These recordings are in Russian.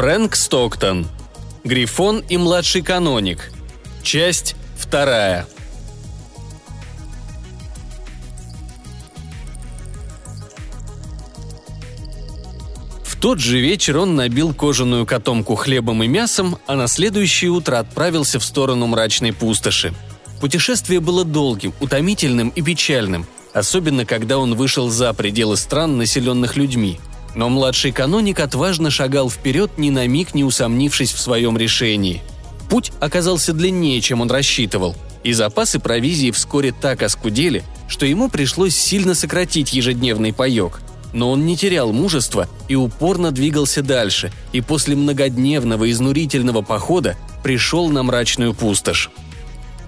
Фрэнк Стоктон. Грифон и младший каноник. Часть вторая. В тот же вечер он набил кожаную котомку хлебом и мясом, а на следующее утро отправился в сторону мрачной пустоши. Путешествие было долгим, утомительным и печальным, особенно когда он вышел за пределы стран, населенных людьми – но младший каноник отважно шагал вперед, ни на миг не усомнившись в своем решении. Путь оказался длиннее, чем он рассчитывал, и запасы провизии вскоре так оскудели, что ему пришлось сильно сократить ежедневный паек. Но он не терял мужества и упорно двигался дальше, и после многодневного изнурительного похода пришел на мрачную пустошь.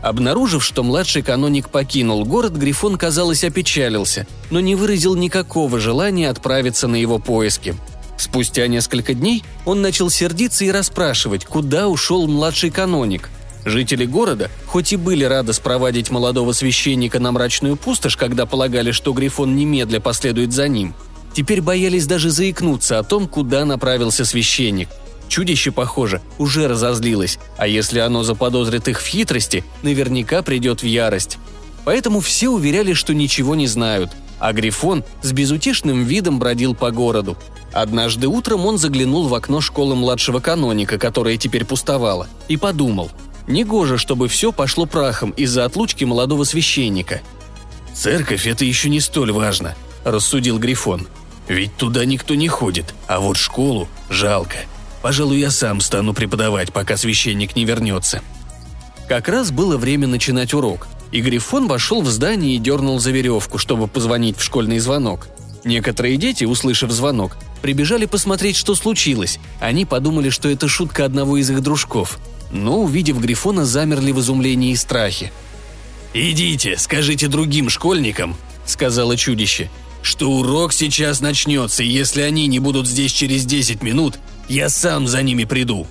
Обнаружив, что младший каноник покинул город, Грифон, казалось, опечалился, но не выразил никакого желания отправиться на его поиски. Спустя несколько дней он начал сердиться и расспрашивать, куда ушел младший каноник. Жители города, хоть и были рады спровадить молодого священника на мрачную пустошь, когда полагали, что Грифон немедля последует за ним, теперь боялись даже заикнуться о том, куда направился священник – Чудище, похоже, уже разозлилось, а если оно заподозрит их в хитрости, наверняка придет в ярость. Поэтому все уверяли, что ничего не знают, а Грифон с безутешным видом бродил по городу. Однажды утром он заглянул в окно школы младшего каноника, которая теперь пустовала, и подумал, негоже, чтобы все пошло прахом из-за отлучки молодого священника. «Церковь – это еще не столь важно», – рассудил Грифон. «Ведь туда никто не ходит, а вот школу жалко. Пожалуй, я сам стану преподавать, пока священник не вернется». Как раз было время начинать урок, и Грифон вошел в здание и дернул за веревку, чтобы позвонить в школьный звонок. Некоторые дети, услышав звонок, прибежали посмотреть, что случилось. Они подумали, что это шутка одного из их дружков. Но, увидев Грифона, замерли в изумлении и страхе. «Идите, скажите другим школьникам», — сказала чудище, «что урок сейчас начнется, и если они не будут здесь через 10 минут, я сам за ними приду».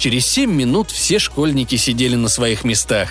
Через семь минут все школьники сидели на своих местах.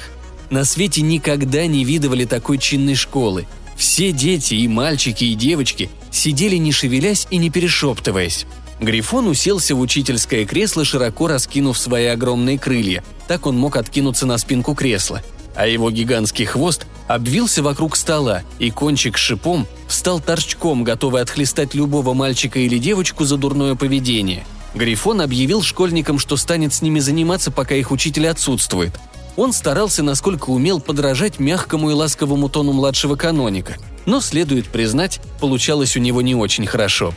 На свете никогда не видывали такой чинной школы. Все дети, и мальчики, и девочки, сидели не шевелясь и не перешептываясь. Грифон уселся в учительское кресло, широко раскинув свои огромные крылья. Так он мог откинуться на спинку кресла. А его гигантский хвост обвился вокруг стола, и кончик с шипом встал торчком, готовый отхлестать любого мальчика или девочку за дурное поведение. Грифон объявил школьникам, что станет с ними заниматься, пока их учитель отсутствует. Он старался, насколько умел, подражать мягкому и ласковому тону младшего каноника, но, следует признать, получалось у него не очень хорошо.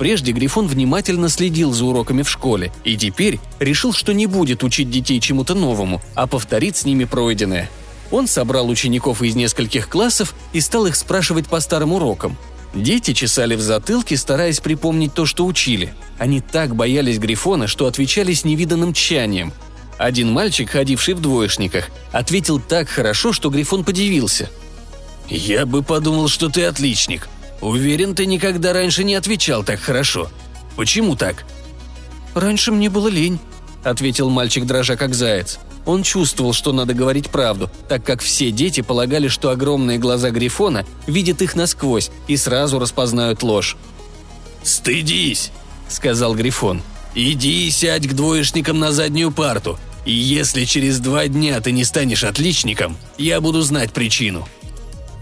Прежде Грифон внимательно следил за уроками в школе и теперь решил, что не будет учить детей чему-то новому, а повторит с ними пройденное – он собрал учеников из нескольких классов и стал их спрашивать по старым урокам. Дети чесали в затылке, стараясь припомнить то, что учили. Они так боялись Грифона, что отвечали с невиданным тщанием. Один мальчик, ходивший в двоечниках, ответил так хорошо, что Грифон подивился. «Я бы подумал, что ты отличник. Уверен, ты никогда раньше не отвечал так хорошо. Почему так?» «Раньше мне было лень», — ответил мальчик, дрожа как заяц. Он чувствовал, что надо говорить правду, так как все дети полагали, что огромные глаза Грифона видят их насквозь и сразу распознают ложь. «Стыдись!» – сказал Грифон. «Иди и сядь к двоечникам на заднюю парту, и если через два дня ты не станешь отличником, я буду знать причину».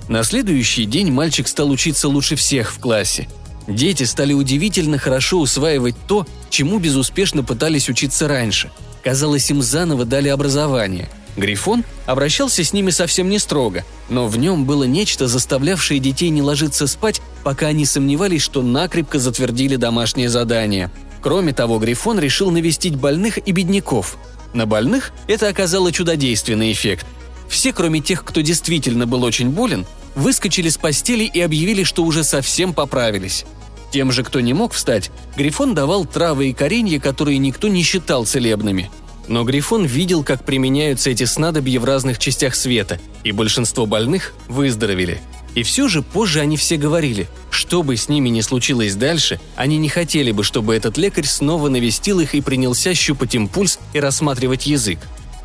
На следующий день мальчик стал учиться лучше всех в классе. Дети стали удивительно хорошо усваивать то, чему безуспешно пытались учиться раньше – Казалось, им заново дали образование. Грифон обращался с ними совсем не строго, но в нем было нечто, заставлявшее детей не ложиться спать, пока они сомневались, что накрепко затвердили домашнее задание. Кроме того, Грифон решил навестить больных и бедняков. На больных это оказало чудодейственный эффект. Все, кроме тех, кто действительно был очень болен, выскочили с постели и объявили, что уже совсем поправились. Тем же, кто не мог встать, Грифон давал травы и коренья, которые никто не считал целебными. Но Грифон видел, как применяются эти снадобья в разных частях света, и большинство больных выздоровели. И все же позже они все говорили, что бы с ними ни случилось дальше, они не хотели бы, чтобы этот лекарь снова навестил их и принялся щупать им пульс и рассматривать язык.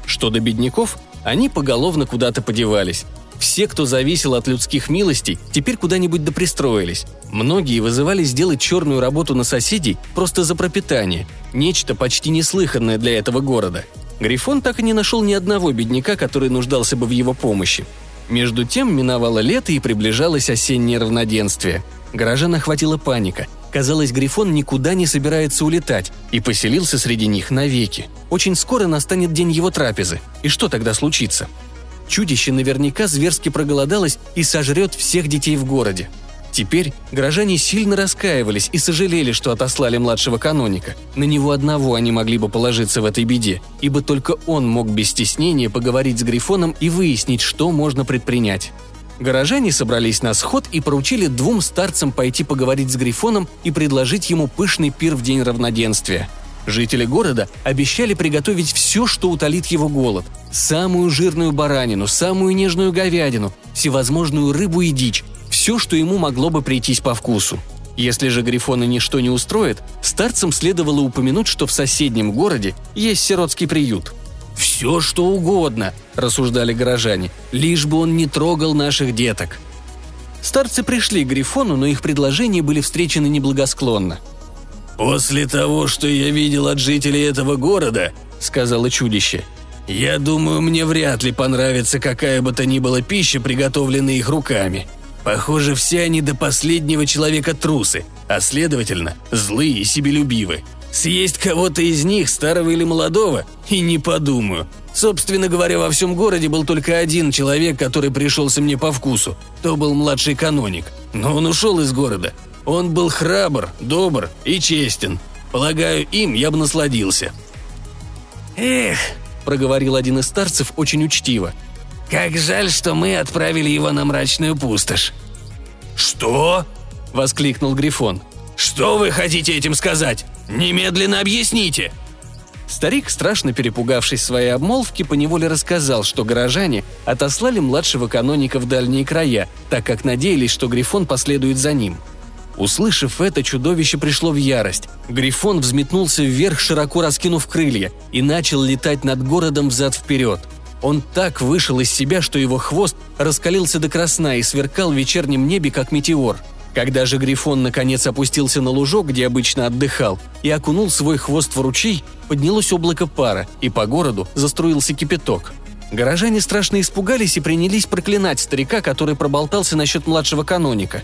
Что до бедняков, они поголовно куда-то подевались. Все, кто зависел от людских милостей, теперь куда-нибудь допристроились. Многие вызывали сделать черную работу на соседей просто за пропитание. Нечто почти неслыханное для этого города. Грифон так и не нашел ни одного бедняка, который нуждался бы в его помощи. Между тем миновало лето и приближалось осеннее равноденствие. Горожан охватила паника. Казалось, Грифон никуда не собирается улетать и поселился среди них навеки. Очень скоро настанет день его трапезы. И что тогда случится? Чудище наверняка зверски проголодалось и сожрет всех детей в городе. Теперь горожане сильно раскаивались и сожалели, что отослали младшего каноника. На него одного они могли бы положиться в этой беде, ибо только он мог без стеснения поговорить с Грифоном и выяснить, что можно предпринять. Горожане собрались на сход и поручили двум старцам пойти поговорить с Грифоном и предложить ему пышный пир в день равноденствия. Жители города обещали приготовить все, что утолит его голод. Самую жирную баранину, самую нежную говядину, всевозможную рыбу и дичь, все, что ему могло бы прийтись по вкусу. Если же Грифона ничто не устроит, старцам следовало упомянуть, что в соседнем городе есть сиротский приют. «Все, что угодно», – рассуждали горожане, – «лишь бы он не трогал наших деток». Старцы пришли к Грифону, но их предложения были встречены неблагосклонно. «После того, что я видел от жителей этого города», – сказала чудище, – «я думаю, мне вряд ли понравится какая бы то ни была пища, приготовленная их руками. Похоже, все они до последнего человека трусы, а следовательно, злые и себелюбивы. Съесть кого-то из них, старого или молодого, и не подумаю. Собственно говоря, во всем городе был только один человек, который пришелся мне по вкусу. То был младший каноник. Но он ушел из города. Он был храбр, добр и честен. Полагаю, им я бы насладился. «Эх», — проговорил один из старцев очень учтиво, — как жаль, что мы отправили его на мрачную пустошь». «Что?» – воскликнул Грифон. «Что вы хотите этим сказать? Немедленно объясните!» Старик, страшно перепугавшись своей обмолвки, поневоле рассказал, что горожане отослали младшего каноника в дальние края, так как надеялись, что Грифон последует за ним. Услышав это, чудовище пришло в ярость. Грифон взметнулся вверх, широко раскинув крылья, и начал летать над городом взад-вперед – он так вышел из себя, что его хвост раскалился до красна и сверкал в вечернем небе, как метеор. Когда же Грифон наконец опустился на лужок, где обычно отдыхал, и окунул свой хвост в ручей, поднялось облако пара, и по городу заструился кипяток. Горожане страшно испугались и принялись проклинать старика, который проболтался насчет младшего каноника.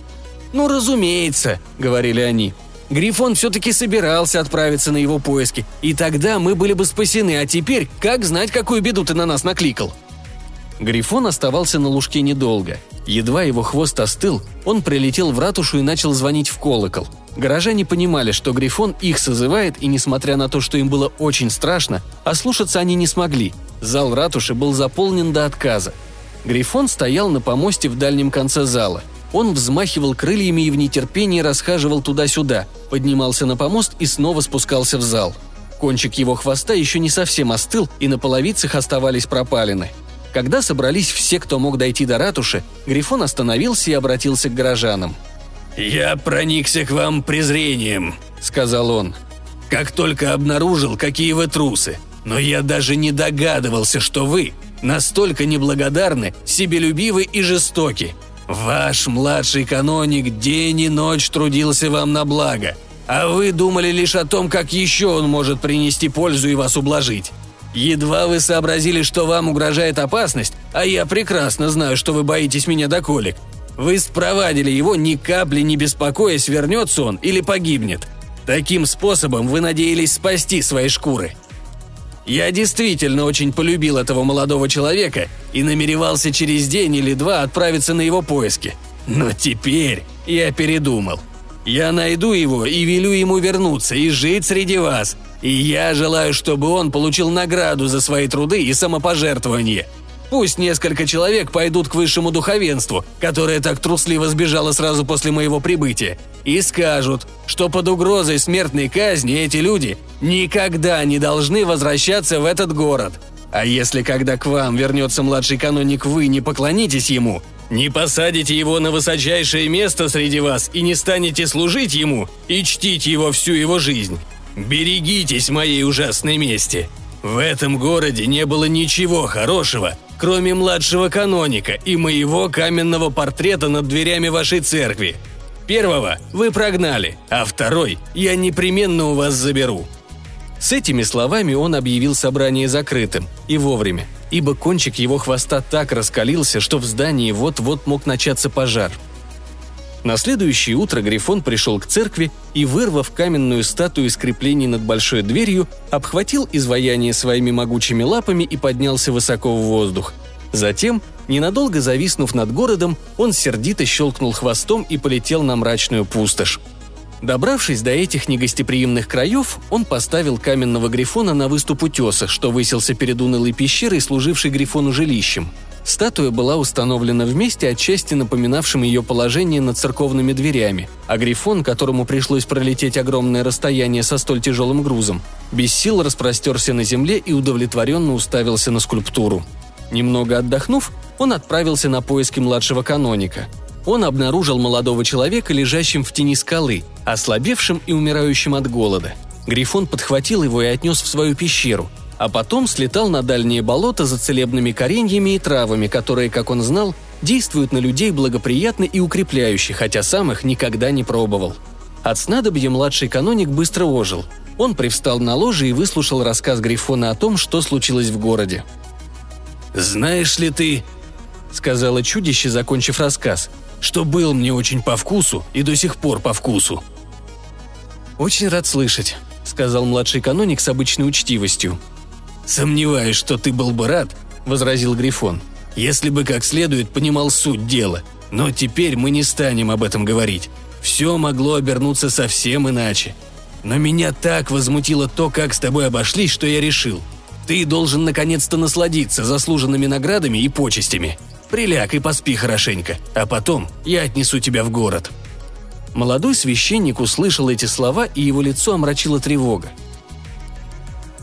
«Ну, разумеется», — говорили они, Грифон все-таки собирался отправиться на его поиски, и тогда мы были бы спасены, а теперь как знать, какую беду ты на нас накликал?» Грифон оставался на лужке недолго. Едва его хвост остыл, он прилетел в ратушу и начал звонить в колокол. Горожане понимали, что Грифон их созывает, и несмотря на то, что им было очень страшно, ослушаться они не смогли. Зал ратуши был заполнен до отказа. Грифон стоял на помосте в дальнем конце зала – он взмахивал крыльями и в нетерпении расхаживал туда-сюда, поднимался на помост и снова спускался в зал. Кончик его хвоста еще не совсем остыл, и на половицах оставались пропалины. Когда собрались все, кто мог дойти до ратуши, Грифон остановился и обратился к горожанам. «Я проникся к вам презрением», — сказал он. «Как только обнаружил, какие вы трусы. Но я даже не догадывался, что вы настолько неблагодарны, себелюбивы и жестоки. Ваш младший каноник день и ночь трудился вам на благо, а вы думали лишь о том, как еще он может принести пользу и вас ублажить. Едва вы сообразили, что вам угрожает опасность, а я прекрасно знаю, что вы боитесь меня до колик. Вы спровадили его, ни капли не беспокоясь, вернется он или погибнет. Таким способом вы надеялись спасти свои шкуры. Я действительно очень полюбил этого молодого человека и намеревался через день или два отправиться на его поиски. Но теперь я передумал. Я найду его и велю ему вернуться и жить среди вас. И я желаю, чтобы он получил награду за свои труды и самопожертвование – Пусть несколько человек пойдут к высшему духовенству, которое так трусливо сбежало сразу после моего прибытия, и скажут, что под угрозой смертной казни эти люди никогда не должны возвращаться в этот город. А если когда к вам вернется младший каноник, вы не поклонитесь ему, не посадите его на высочайшее место среди вас и не станете служить ему и чтить его всю его жизнь, берегитесь моей ужасной мести. В этом городе не было ничего хорошего, кроме младшего каноника и моего каменного портрета над дверями вашей церкви. Первого вы прогнали, а второй я непременно у вас заберу». С этими словами он объявил собрание закрытым, и вовремя, ибо кончик его хвоста так раскалился, что в здании вот-вот мог начаться пожар – на следующее утро Грифон пришел к церкви и, вырвав каменную статую из креплений над большой дверью, обхватил изваяние своими могучими лапами и поднялся высоко в воздух. Затем, ненадолго зависнув над городом, он сердито щелкнул хвостом и полетел на мрачную пустошь. Добравшись до этих негостеприимных краев, он поставил каменного грифона на выступ утеса, что высился перед унылой пещерой, служившей грифону жилищем – Статуя была установлена в месте, отчасти напоминавшем ее положение над церковными дверями, а Грифон, которому пришлось пролететь огромное расстояние со столь тяжелым грузом, без сил распростерся на земле и удовлетворенно уставился на скульптуру. Немного отдохнув, он отправился на поиски младшего каноника. Он обнаружил молодого человека, лежащим в тени скалы, ослабевшим и умирающим от голода. Грифон подхватил его и отнес в свою пещеру – а потом слетал на дальние болота за целебными кореньями и травами, которые, как он знал, действуют на людей благоприятно и укрепляюще, хотя сам их никогда не пробовал. От снадобья младший каноник быстро ожил. Он привстал на ложе и выслушал рассказ Грифона о том, что случилось в городе. «Знаешь ли ты, — сказала чудище, закончив рассказ, — что был мне очень по вкусу и до сих пор по вкусу?» «Очень рад слышать», — сказал младший каноник с обычной учтивостью. «Сомневаюсь, что ты был бы рад», — возразил Грифон, «если бы как следует понимал суть дела. Но теперь мы не станем об этом говорить. Все могло обернуться совсем иначе. Но меня так возмутило то, как с тобой обошлись, что я решил. Ты должен наконец-то насладиться заслуженными наградами и почестями. Приляг и поспи хорошенько, а потом я отнесу тебя в город». Молодой священник услышал эти слова, и его лицо омрачила тревога.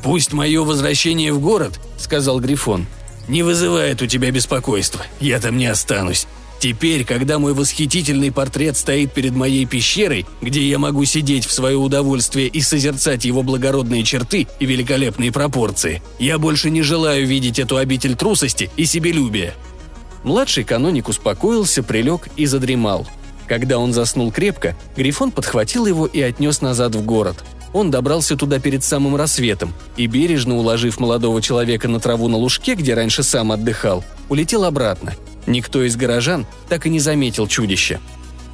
«Пусть мое возвращение в город», — сказал Грифон, — «не вызывает у тебя беспокойства. Я там не останусь. Теперь, когда мой восхитительный портрет стоит перед моей пещерой, где я могу сидеть в свое удовольствие и созерцать его благородные черты и великолепные пропорции, я больше не желаю видеть эту обитель трусости и себелюбия». Младший каноник успокоился, прилег и задремал. Когда он заснул крепко, Грифон подхватил его и отнес назад в город – он добрался туда перед самым рассветом и, бережно уложив молодого человека на траву на лужке, где раньше сам отдыхал, улетел обратно. Никто из горожан так и не заметил чудища.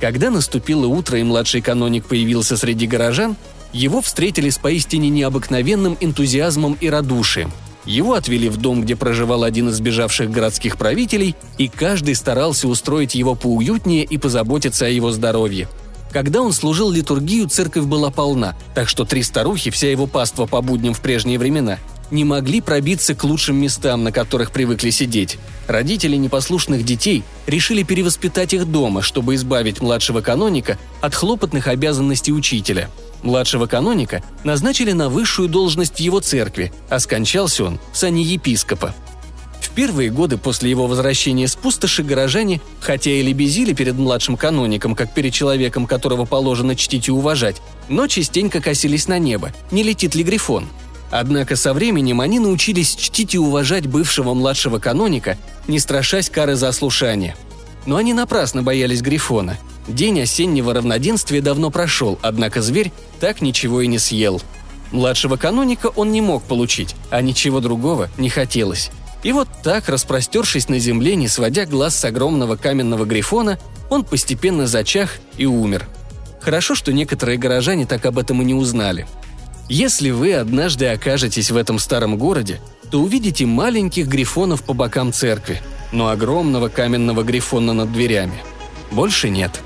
Когда наступило утро и младший каноник появился среди горожан, его встретили с поистине необыкновенным энтузиазмом и радушием. Его отвели в дом, где проживал один из сбежавших городских правителей, и каждый старался устроить его поуютнее и позаботиться о его здоровье – когда он служил литургию, церковь была полна, так что три старухи, вся его паства по будням в прежние времена, не могли пробиться к лучшим местам, на которых привыкли сидеть. Родители непослушных детей решили перевоспитать их дома, чтобы избавить младшего каноника от хлопотных обязанностей учителя. Младшего каноника назначили на высшую должность в его церкви, а скончался он в сане епископа – первые годы после его возвращения с пустоши горожане, хотя и лебезили перед младшим каноником, как перед человеком, которого положено чтить и уважать, но частенько косились на небо, не летит ли Грифон. Однако со временем они научились чтить и уважать бывшего младшего каноника, не страшась кары за ослушание. Но они напрасно боялись Грифона. День осеннего равноденствия давно прошел, однако зверь так ничего и не съел. Младшего каноника он не мог получить, а ничего другого не хотелось. И вот так, распростершись на земле, не сводя глаз с огромного каменного грифона, он постепенно зачах и умер. Хорошо, что некоторые горожане так об этом и не узнали. Если вы однажды окажетесь в этом старом городе, то увидите маленьких грифонов по бокам церкви, но огромного каменного грифона над дверями. Больше нет –